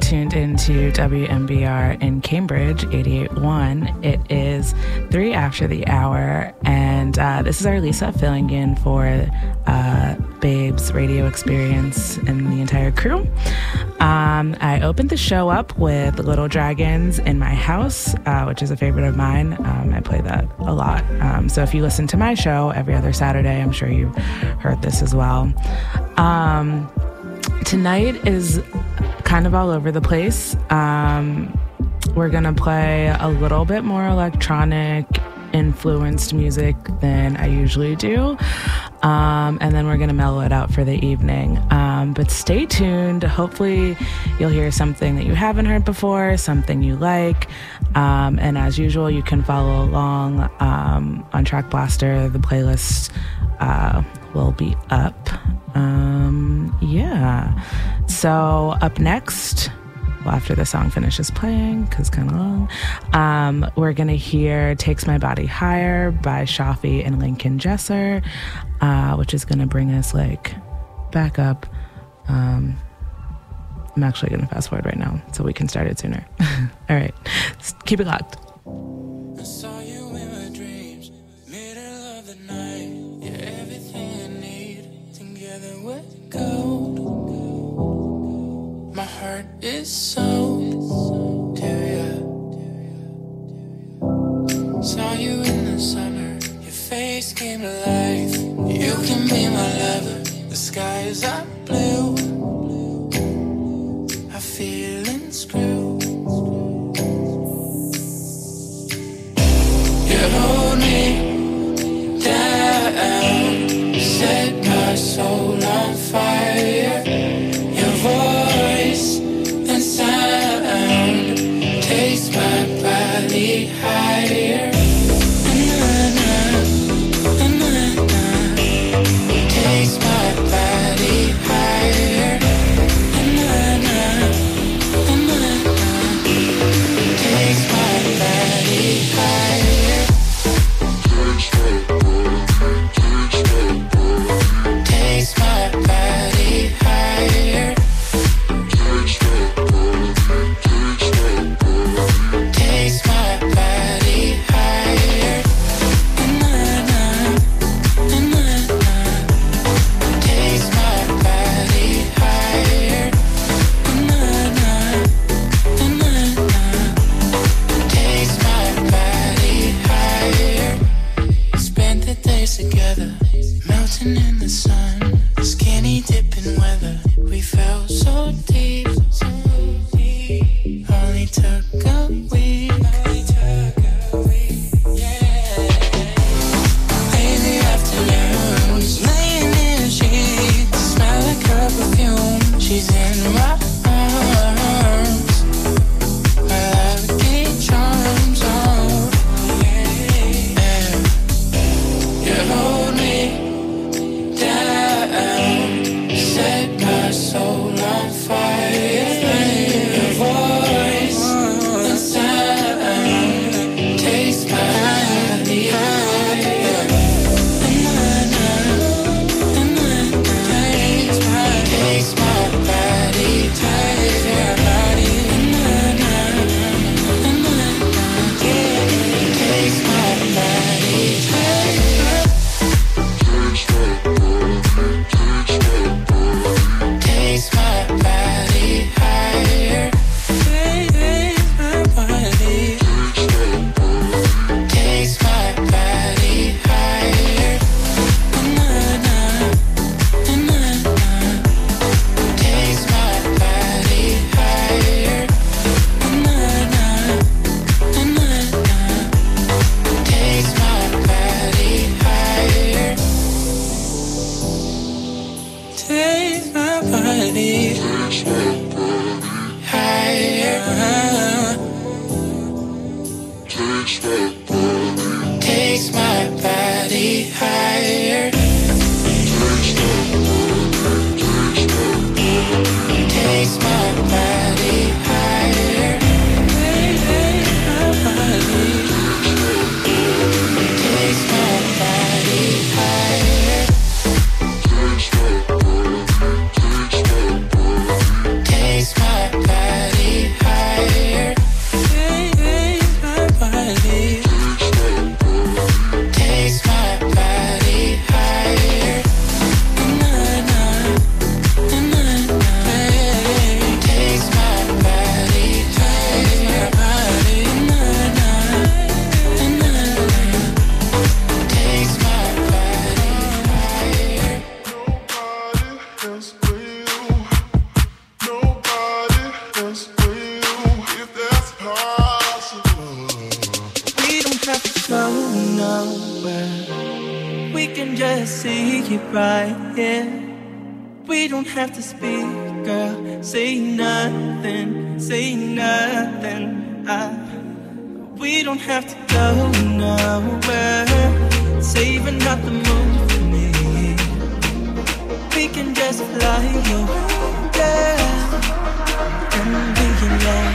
to WMBR in Cambridge, 88.1. It is three after the hour, and uh, this is our Lisa filling in for uh, BABES radio experience and the entire crew. Um, I opened the show up with Little Dragon's in my house, uh, which is a favorite of mine. Um, I play that a lot. Um, so if you listen to my show every other Saturday, I'm sure you've heard this as well. Um, tonight is kind of all over the place. Um, we're gonna play a little bit more electronic influenced music than I usually do. Um, and then we're going to mellow it out for the evening. Um, but stay tuned. Hopefully, you'll hear something that you haven't heard before, something you like. Um, and as usual, you can follow along um, on Track Blaster. The playlist uh, will be up. Um, yeah. So, up next, well, after the song finishes playing, because kind of long, um, we're going to hear Takes My Body Higher by Shoffy and Lincoln Jesser, uh, which is going to bring us like back up. Um, I'm actually going to fast forward right now so we can start it sooner. All right, keep it locked. Is so to you. Saw you in the summer, your face came to life. You can be my lover, the sky is are blue. We don't have to speak, girl. Say nothing, say nothing. I, we don't have to go nowhere. Saving up the moon for me. We can just fly away, yeah. And be in love,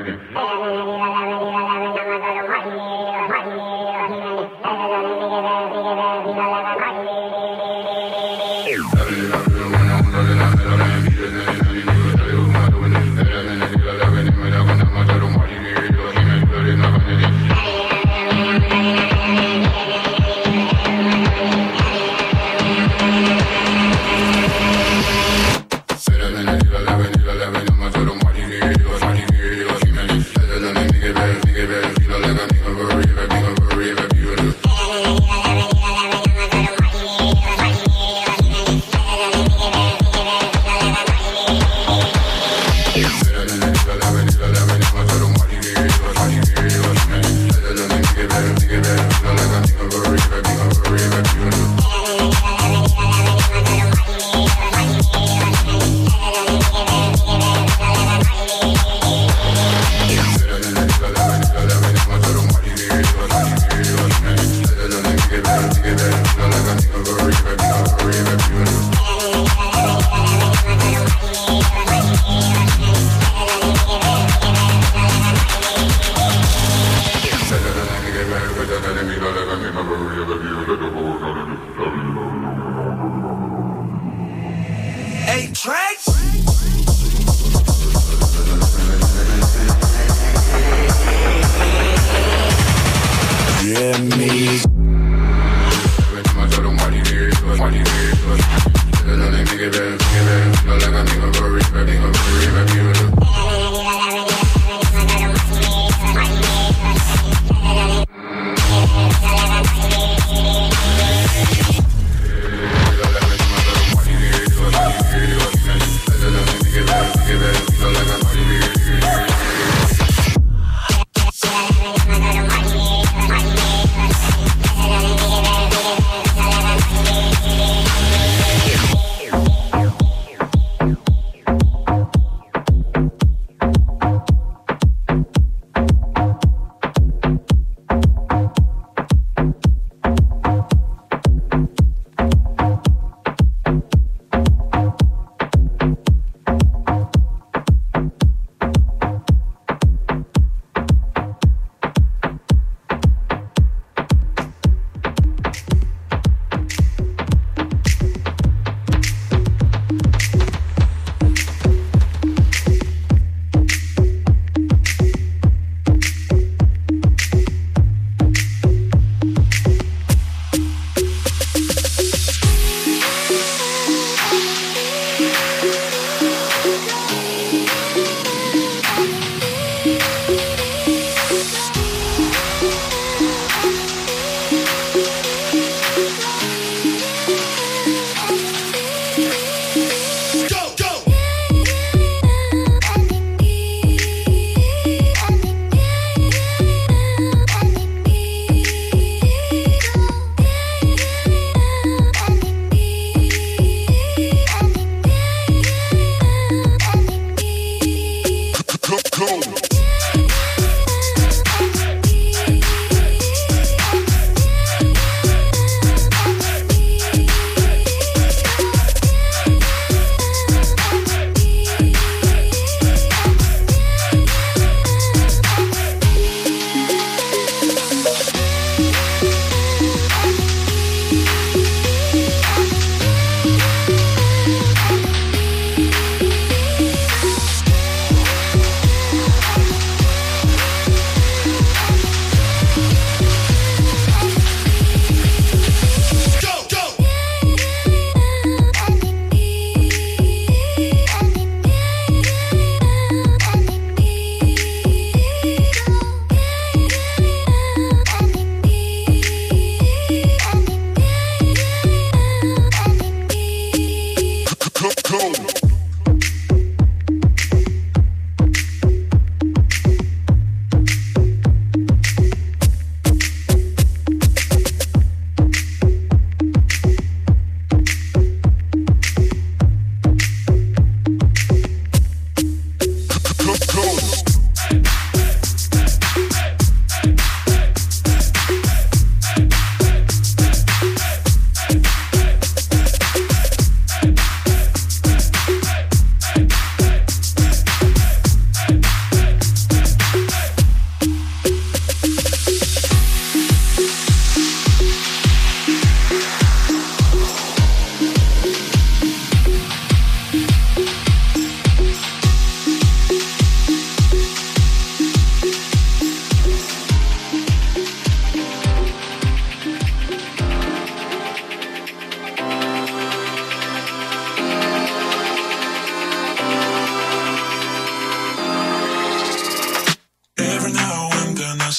Oh,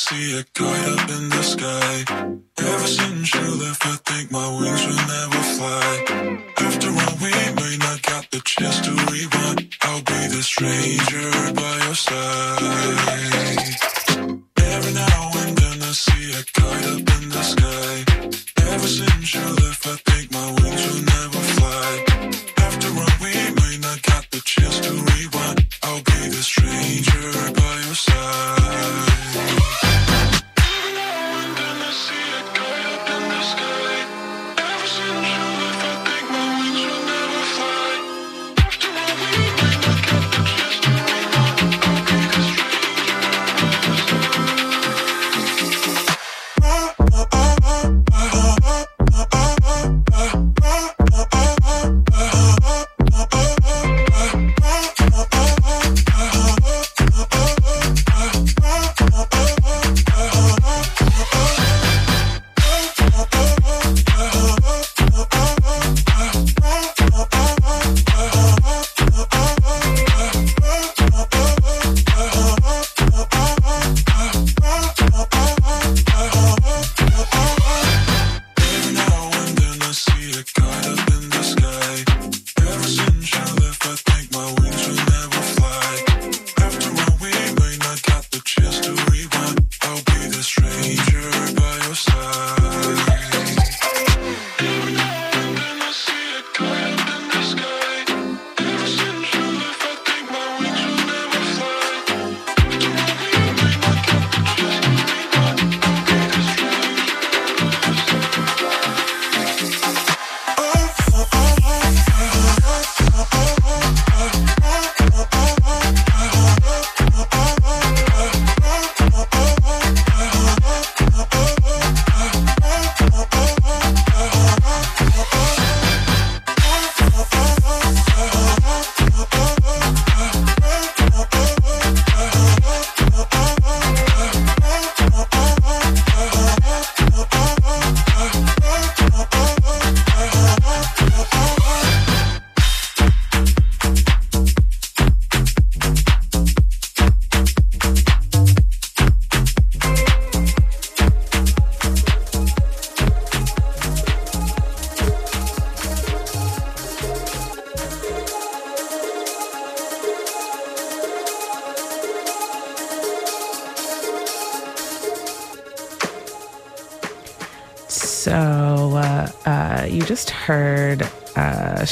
see it kite up in the sky. Ever since you left, I think my wings will never fly. After all, we may not got the chance to rewind. I'll be the stranger by your side.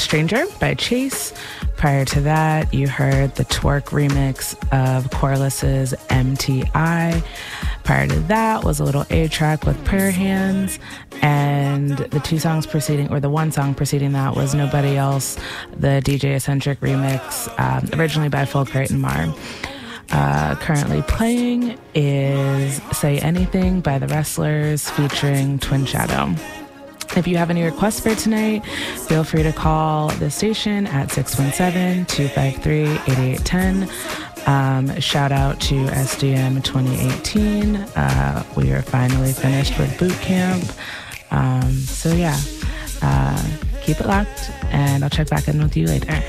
Stranger by Chace. Prior to that, you heard the TWRK remix of Koreless's MTI. Prior to that was a little A-Trak with Prayer Hands. And the two songs preceding, or the one song preceding that, was Nobody Else, the DJ EssentriK remix, um, originally by Full Crate and Mar. Uh, currently playing is Say Anything by The Wrestlers featuring Twin Shadow. If you have any requests for tonight, feel free to call the station at 617 253 8810. Um, shout out to SDM 2018. Uh, we are finally finished with boot camp. Um, so, yeah, uh, keep it locked, and I'll check back in with you later.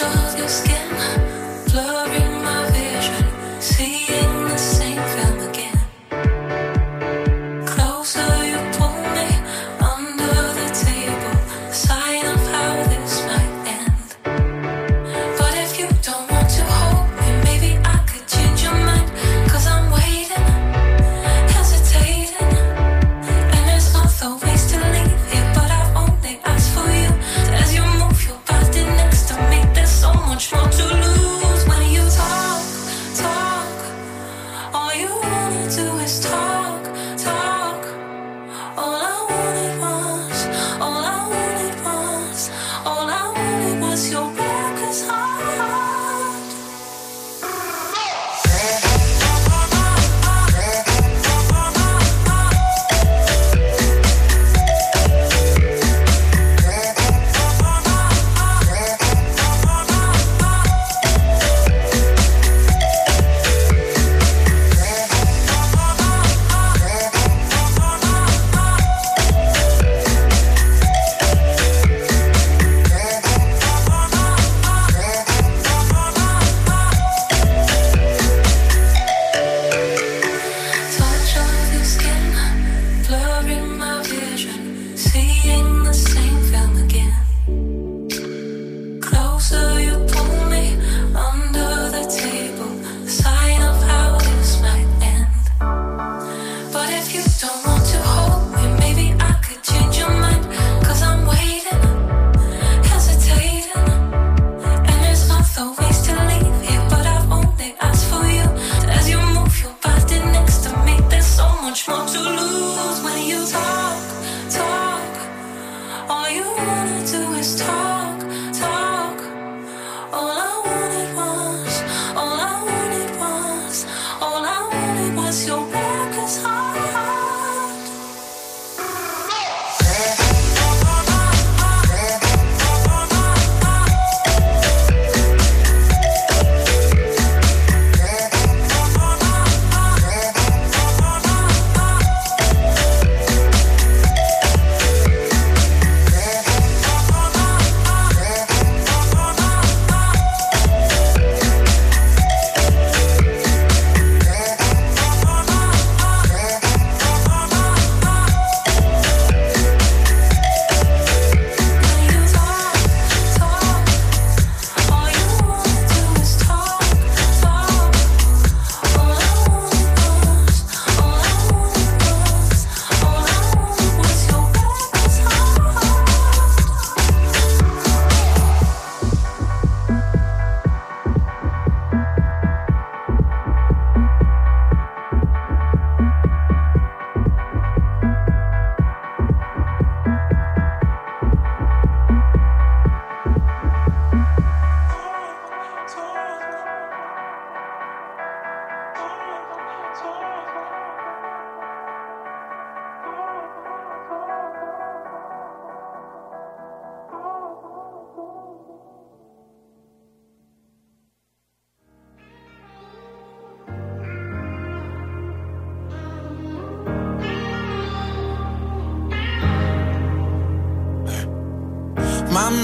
chose your skin.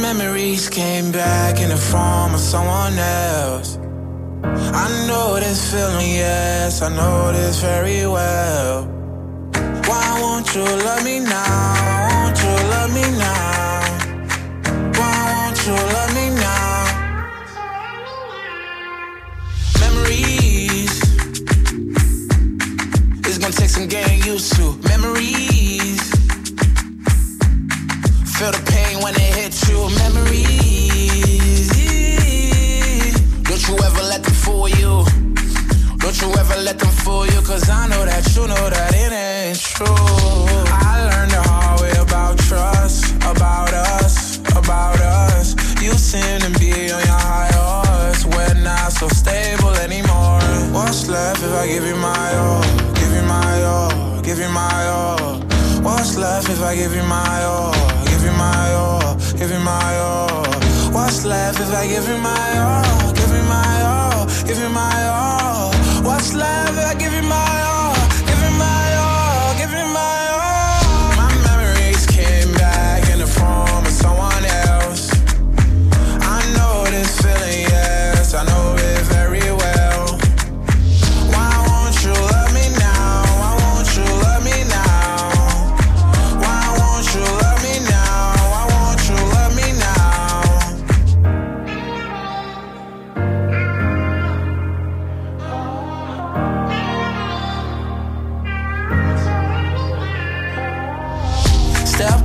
Memories came back in the form of someone else. I know this feeling, yes, I know this very well. Why won't you love me now? Won't you love me now? You ever let them fool you. Cause I know that you know that it ain't true. I learned the hard way about trust, about us, about us. You seem to be on your high horse. We're not so stable anymore. What's left if I give you my all? Give you my all, give you my all. What's left if I give you my all? Give you my all, give you my all. What's left if I give you my all? Give you my all, give you my all. What's left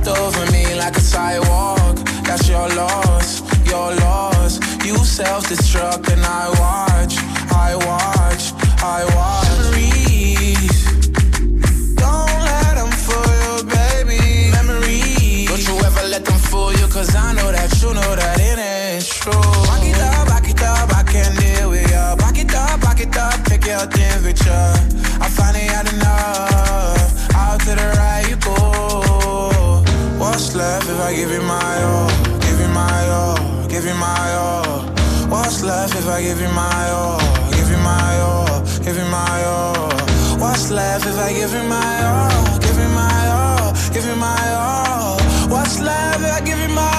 swept over me like a sidewalk. That's your loss, your loss. You self-destruct and I watch, I watch, I watch. Please. let them fool you baby. Memories. Don't you ever let 'em fool Cause I know that you know that it ain't true Back it up, back it up, I can't deal with ya Back it up, back it up, Pick your temperature. What's left if I give you my all? Give you my all, give you my all. What's left if I give you my all? Give you my all, give you my all. What's left if I give you my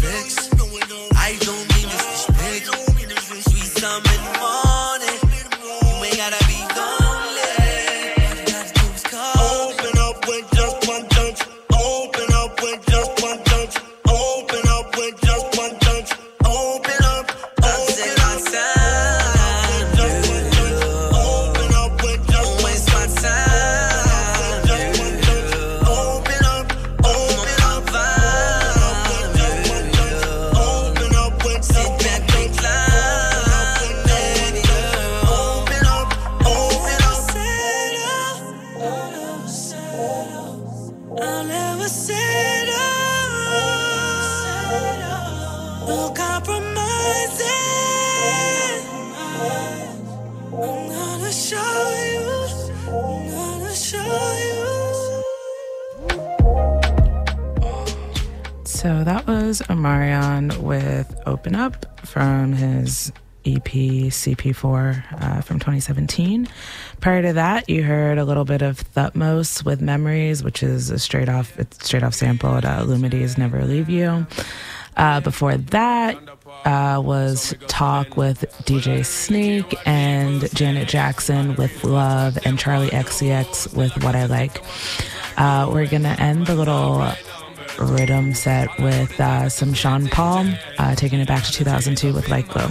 Flex. I don't mean this respect. Sweet time in. Up Up from his EP CP4 uh, from 2017. Prior to that, you heard a little bit of Thutmose with Memories, which is a straight off it's straight off sample at uh, Lumidee's Never Leave You. Uh, before that uh, was Talk with DJ Snake and Janet Jackson with LUV and Charli XCX with What I Like. Uh, we're going to end the little rhythm set with uh, some Sean Paul, uh, taking it back to 2002 with Like Glue.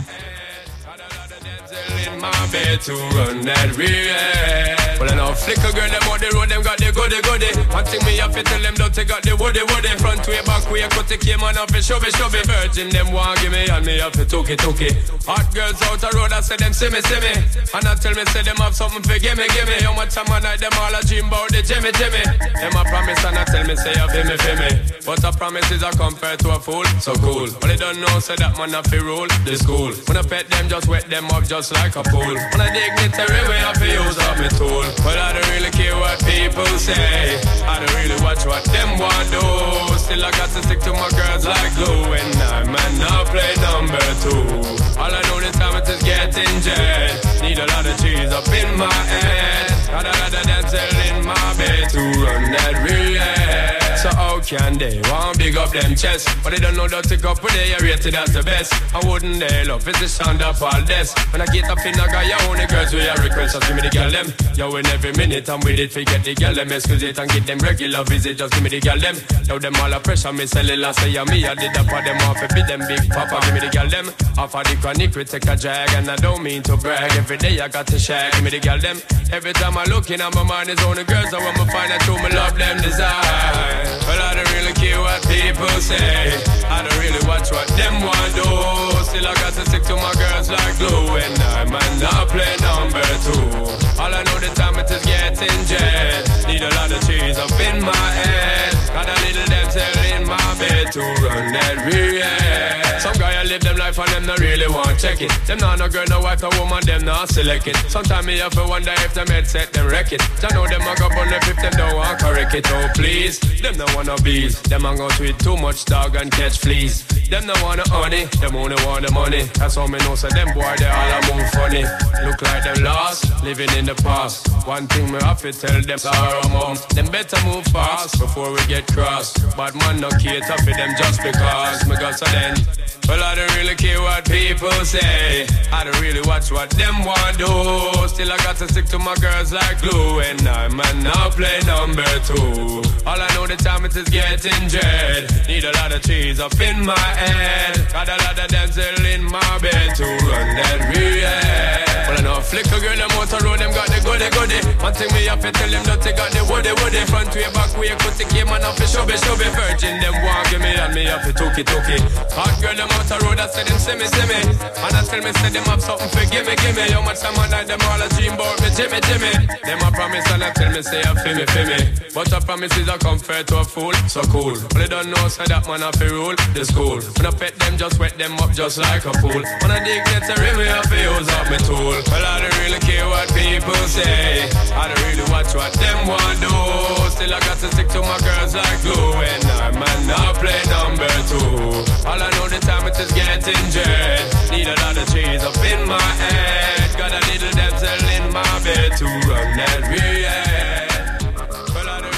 Well, I know flicker girl, them on the road, them got the goody goody. One thing me have to tell them, don't take out the woody woody. Front way, back way, cut the came on up and shove it, shove it. Virgin, them want give me, and me have to took it, took it. Hot girls out the road, I say them see me, see me. And I tell me, say them have something for give me, give me. How much time I night, them all a dream about the Jimmy, Jimmy. Them a promise, and I tell me, say, you feel me, feel me. But a promise is a compare to a fool, so cool. But they don't know, say that man a fi rule the school. When I pet them, just wet them up just like a pool. When I dignitary way, I fi use up my tool. But I don't really care what people say. I don't really watch what them want do. Still I got to stick to my girls like glue. And I man now play number two. All I know this time is getting jet. Need a lot of cheese up in my head. Got a lot of dancing in my bed to run that relay. So how can they want big up them chest? But they don't know that to go for they are rated as the best. I wouldn't they love it's the sound of all this. When I get up in I got your only girls we are request just give me the girl them. Yo in every minute I'm with it forget the girl them excuse it and get them regular visit just give me the girl them. Yo them all a pressure me sell it last say me I did that for them off beat them big papa give me the girl them. Off of the chronic we take a drag and I don't mean to brag. Every day I got to share give me the girl them. Every time I look in my mind is only girls I want to find out who me love them desire. Well, I don't really care what people say. I don't really watch what them want do. Still, I got to stick to my girls like glue. And I might not play number two. All I know the time it is getting jet. Need a lot of cheese up in my head. Got a little dental in my bed to run that real. Some guy I live them life and them not really want check it. Them not no girl, no wife, no woman, them not select it. Sometimes me have to wonder if them headset them wreck it. I know them a go bun if them don't want correct it. Oh please, them no wanna bees. Them a go tweet too much dog and catch fleas. Them no wanna honey, them only want the money. That's how me know so them boy they all a move funny. Look like them lost, living in the past. One thing me have to tell them sorrow mom. Them better move fast before we get crossed. But man no cater for them just because me got so then. Well, I don't really care what people say. I don't really watch what them want do. Still, I got to stick to my girls like glue. And I man now play number two. All I know the time it is getting dread. Need a lot of cheese up in my head. Got a lot of dental in my bed to run that real. Well, I know flicker girl, them out road, them got the goody goody. One thing me have to tell them that they got the woody woody. Front way, back way, cut the game and off the shove shove Virgin, them want give me and me have to took it, it. Hot girl, them out the road, I say them see me, see me. And I tell me, say them have something for gimme, gimme. How much time I night, them all a dream about me, Jimmy, Jimmy. Them a promise and I tell me, say, I feel me, feel me. But a promise is a compare to a fool, so cool. But they don't know, say that man have to rule the school. When I pet them, just wet them up just like a pool. When I dig get a rim, me have to use up my tool. Well, I don't really care what people say. I don't really watch what them want do. Still, I got to stick to my girls like glue. And I man not play number two. All I know the time it is getting jet. Need a lot of cheese up in my head. Got a little damsel in my bed to run that real. Well, I don't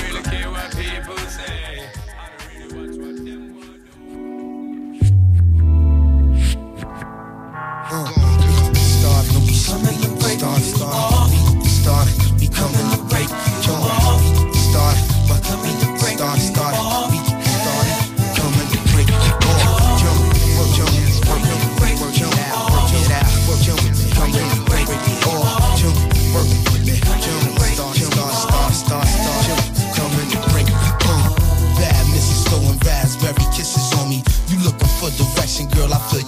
girl? I feel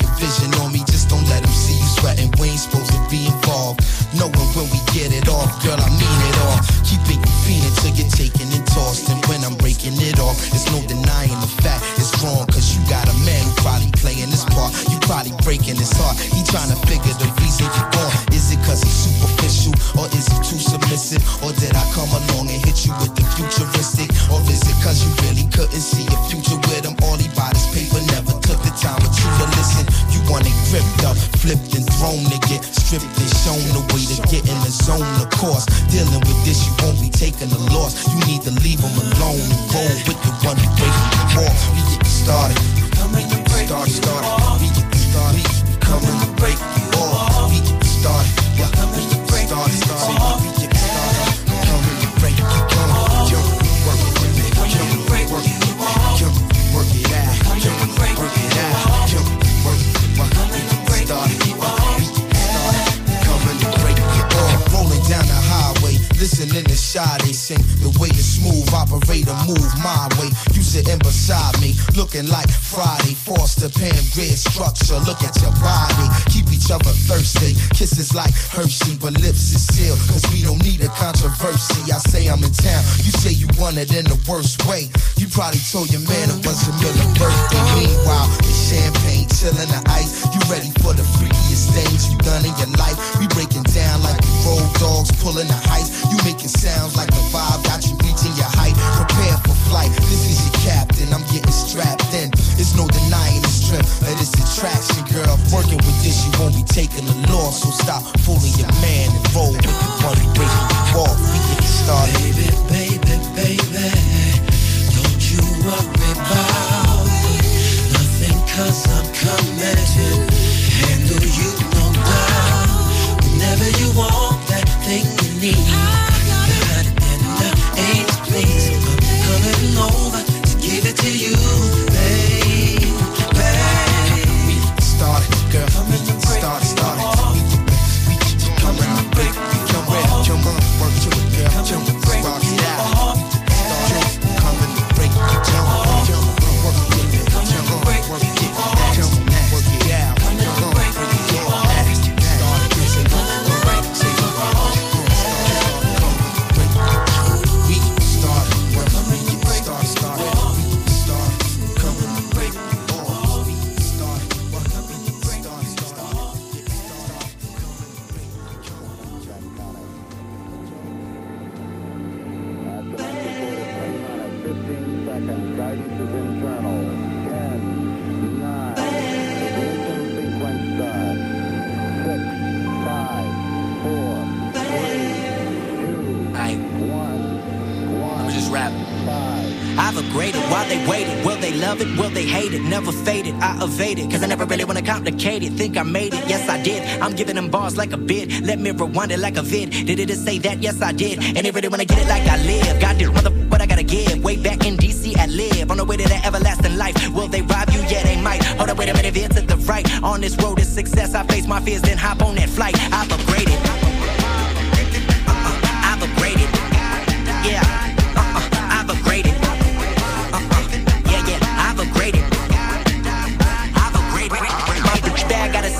Bars like a bid. Let me rewind it like a vid. Did it say that? Yes, I did. And they really wanna get it like I live. Got this mother what I gotta give. Way back in DC, I live. On the way to the everlasting life. Will they rob you? Yeah, they might. Hold up, wait a minute, veer to the right. On this road to success, I face my fears, then hop on that flight. I've upgraded.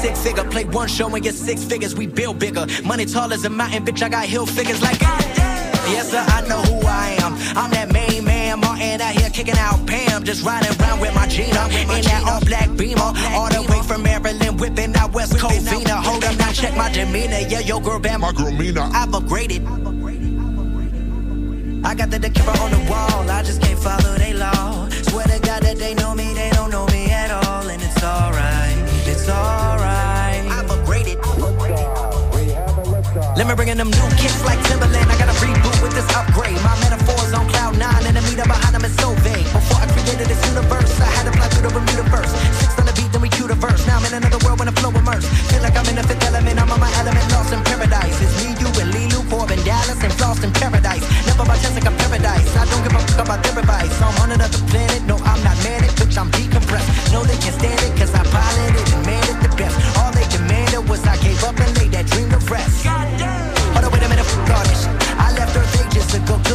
Six figure. Play one show and get six figures. We build bigger. Money tall as a mountain, bitch. I got hill figures like. I. Yes, sir, I know who I am. I'm that main man, Martin out here kicking out Pam. Just riding around with my Gina in that all black beamer. All the way from Maryland, whipping out West Covina. Hold up, now check my demeanor. Yeah, yo, girl, bam. My girl Mina. I've upgraded. I got the camera on the wall, I just can't follow they law. Swear to God that they know me, they don't know me at all, and it's alright, it's alright. Let me bring in them new kicks like Timberland. I gotta reboot with this upgrade. My metaphors on cloud nine, and the meter behind them is so vague. Before I created this universe, I had to fly through the Bermuda. Six on the beat, then we cue the verse. Now I'm in another world when the flow immersed. Feel like I'm in the fifth element, I'm on my element, lost in paradise. It's me, you, and Leeloo, Korben, Dallas, and Floss in paradise. Never by chance like I'm paradise. I don't give a fuck about their advice. I'm on another planet, no, I'm not manic, bitch, I'm decompressed. No, they can't stand it, cause I piloted and made it the best. All they demanded was I gave up and laid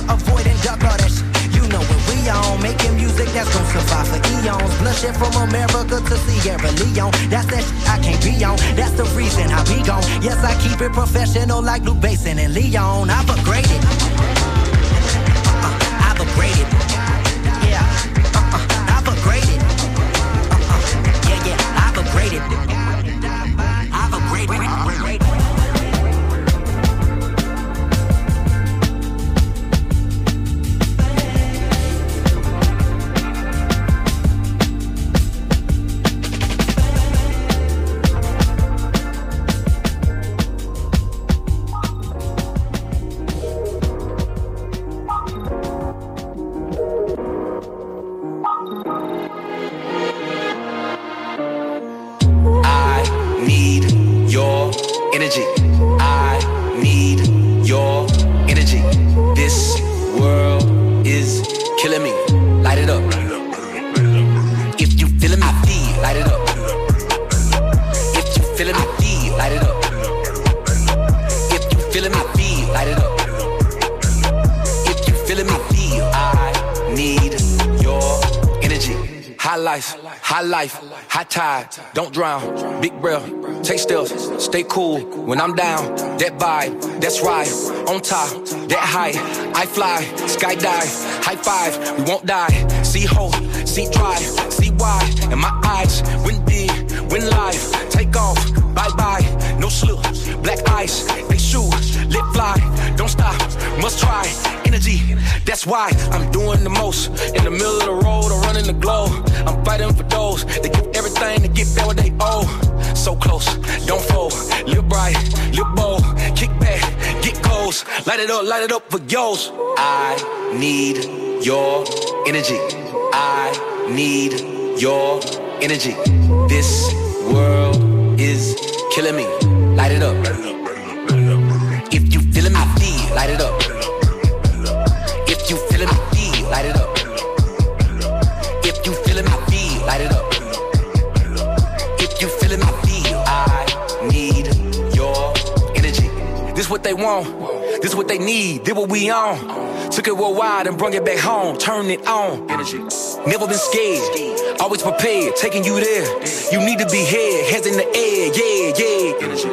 avoid and duck all that shit. You know what we on, making music that's gonna survive for eons. Blushing from America to Sierra Leone. That's that shit I can't be on. That's the reason I be gone. Yes, I keep it professional like Luc Besson and Leon. I've upgraded. Don't drown. Big breath, take steps, stay cool. When I'm down, that vibe, that's right. On top, that high, I fly, sky skydive, high five. We won't die. See hope, see drive, see why. And my eyes, win big, win life. Take off, bye bye, no slip. Black ice, they shoot, lit fly. Must try. Energy, that's why I'm doing the most. In the middle of the road, I'm running the globe. I'm fighting for those that give everything to get back what they owe. So close, don't fold. Live bright, live bold. Kick back, get goals. Light it up, light it up for yours. I need your energy. I need your energy. This world is killing me. Light it up. If you feeling me, feel, light it up. What they want, this is what they need, Did what we on. Took it worldwide and brung it back home, turn it on. Energy. Never been scared, always prepared, taking you there. You need to be here, hands in the air, yeah, yeah. Energy.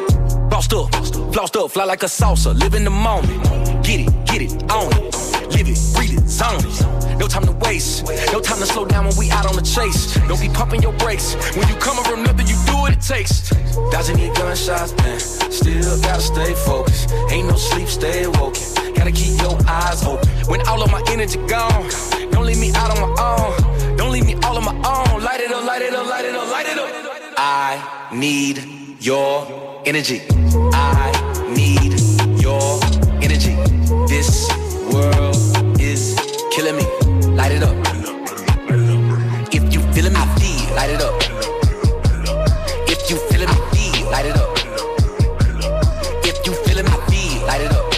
Bossed up, flossed up, fly like a salsa, live in the moment. Get it, get it, own it, live it, breathe it, zone it. No time to waste, no time to slow down when we out on the chase. Don't be pumping your brakes. When you come from nothing, you do what it takes. Dodging these gunshots, man. Still gotta stay focused. Ain't no sleep, stay woken. Gotta keep your eyes open. When all of my energy gone, don't leave me out on my own. Don't leave me all on my own. Light it up, light it up, light it up, light it up. I need your energy. I need your energy. This world is killing me. Light it up. If you feeling me, feel, light it up. If you feeling me, feel, light it up. If you feeling me, feel, light it up.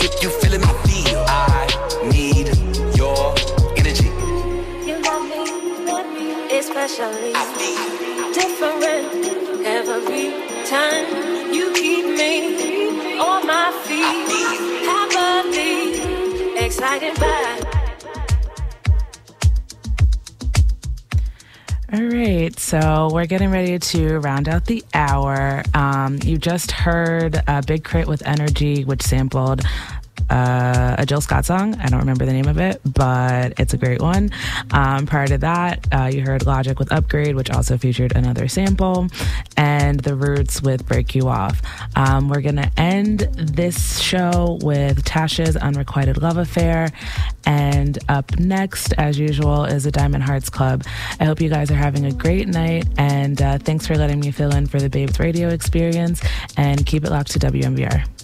If you feeling me, feel, I need your energy. You love me, especially I need different every time. You keep me on my feet, happily excited by. All right, so we're getting ready to round out the hour. Um, you just heard uh, Big K.R.I.T. with Energy, which sampled uh, a Jill Scott song. I don't remember the name of it, but it's a great one. Um, prior to that, uh, you heard Logic with Upgrade, which also featured another sample, and The Roots with Break You Off. Um, we're going to end this show with Taches Unrequited Love Affair. And up next, as usual, is the Diamond Hearts Club. I hope you guys are having a great night, and uh, thanks for letting me fill in for the BABES Radio experience. And keep it locked to WMBR.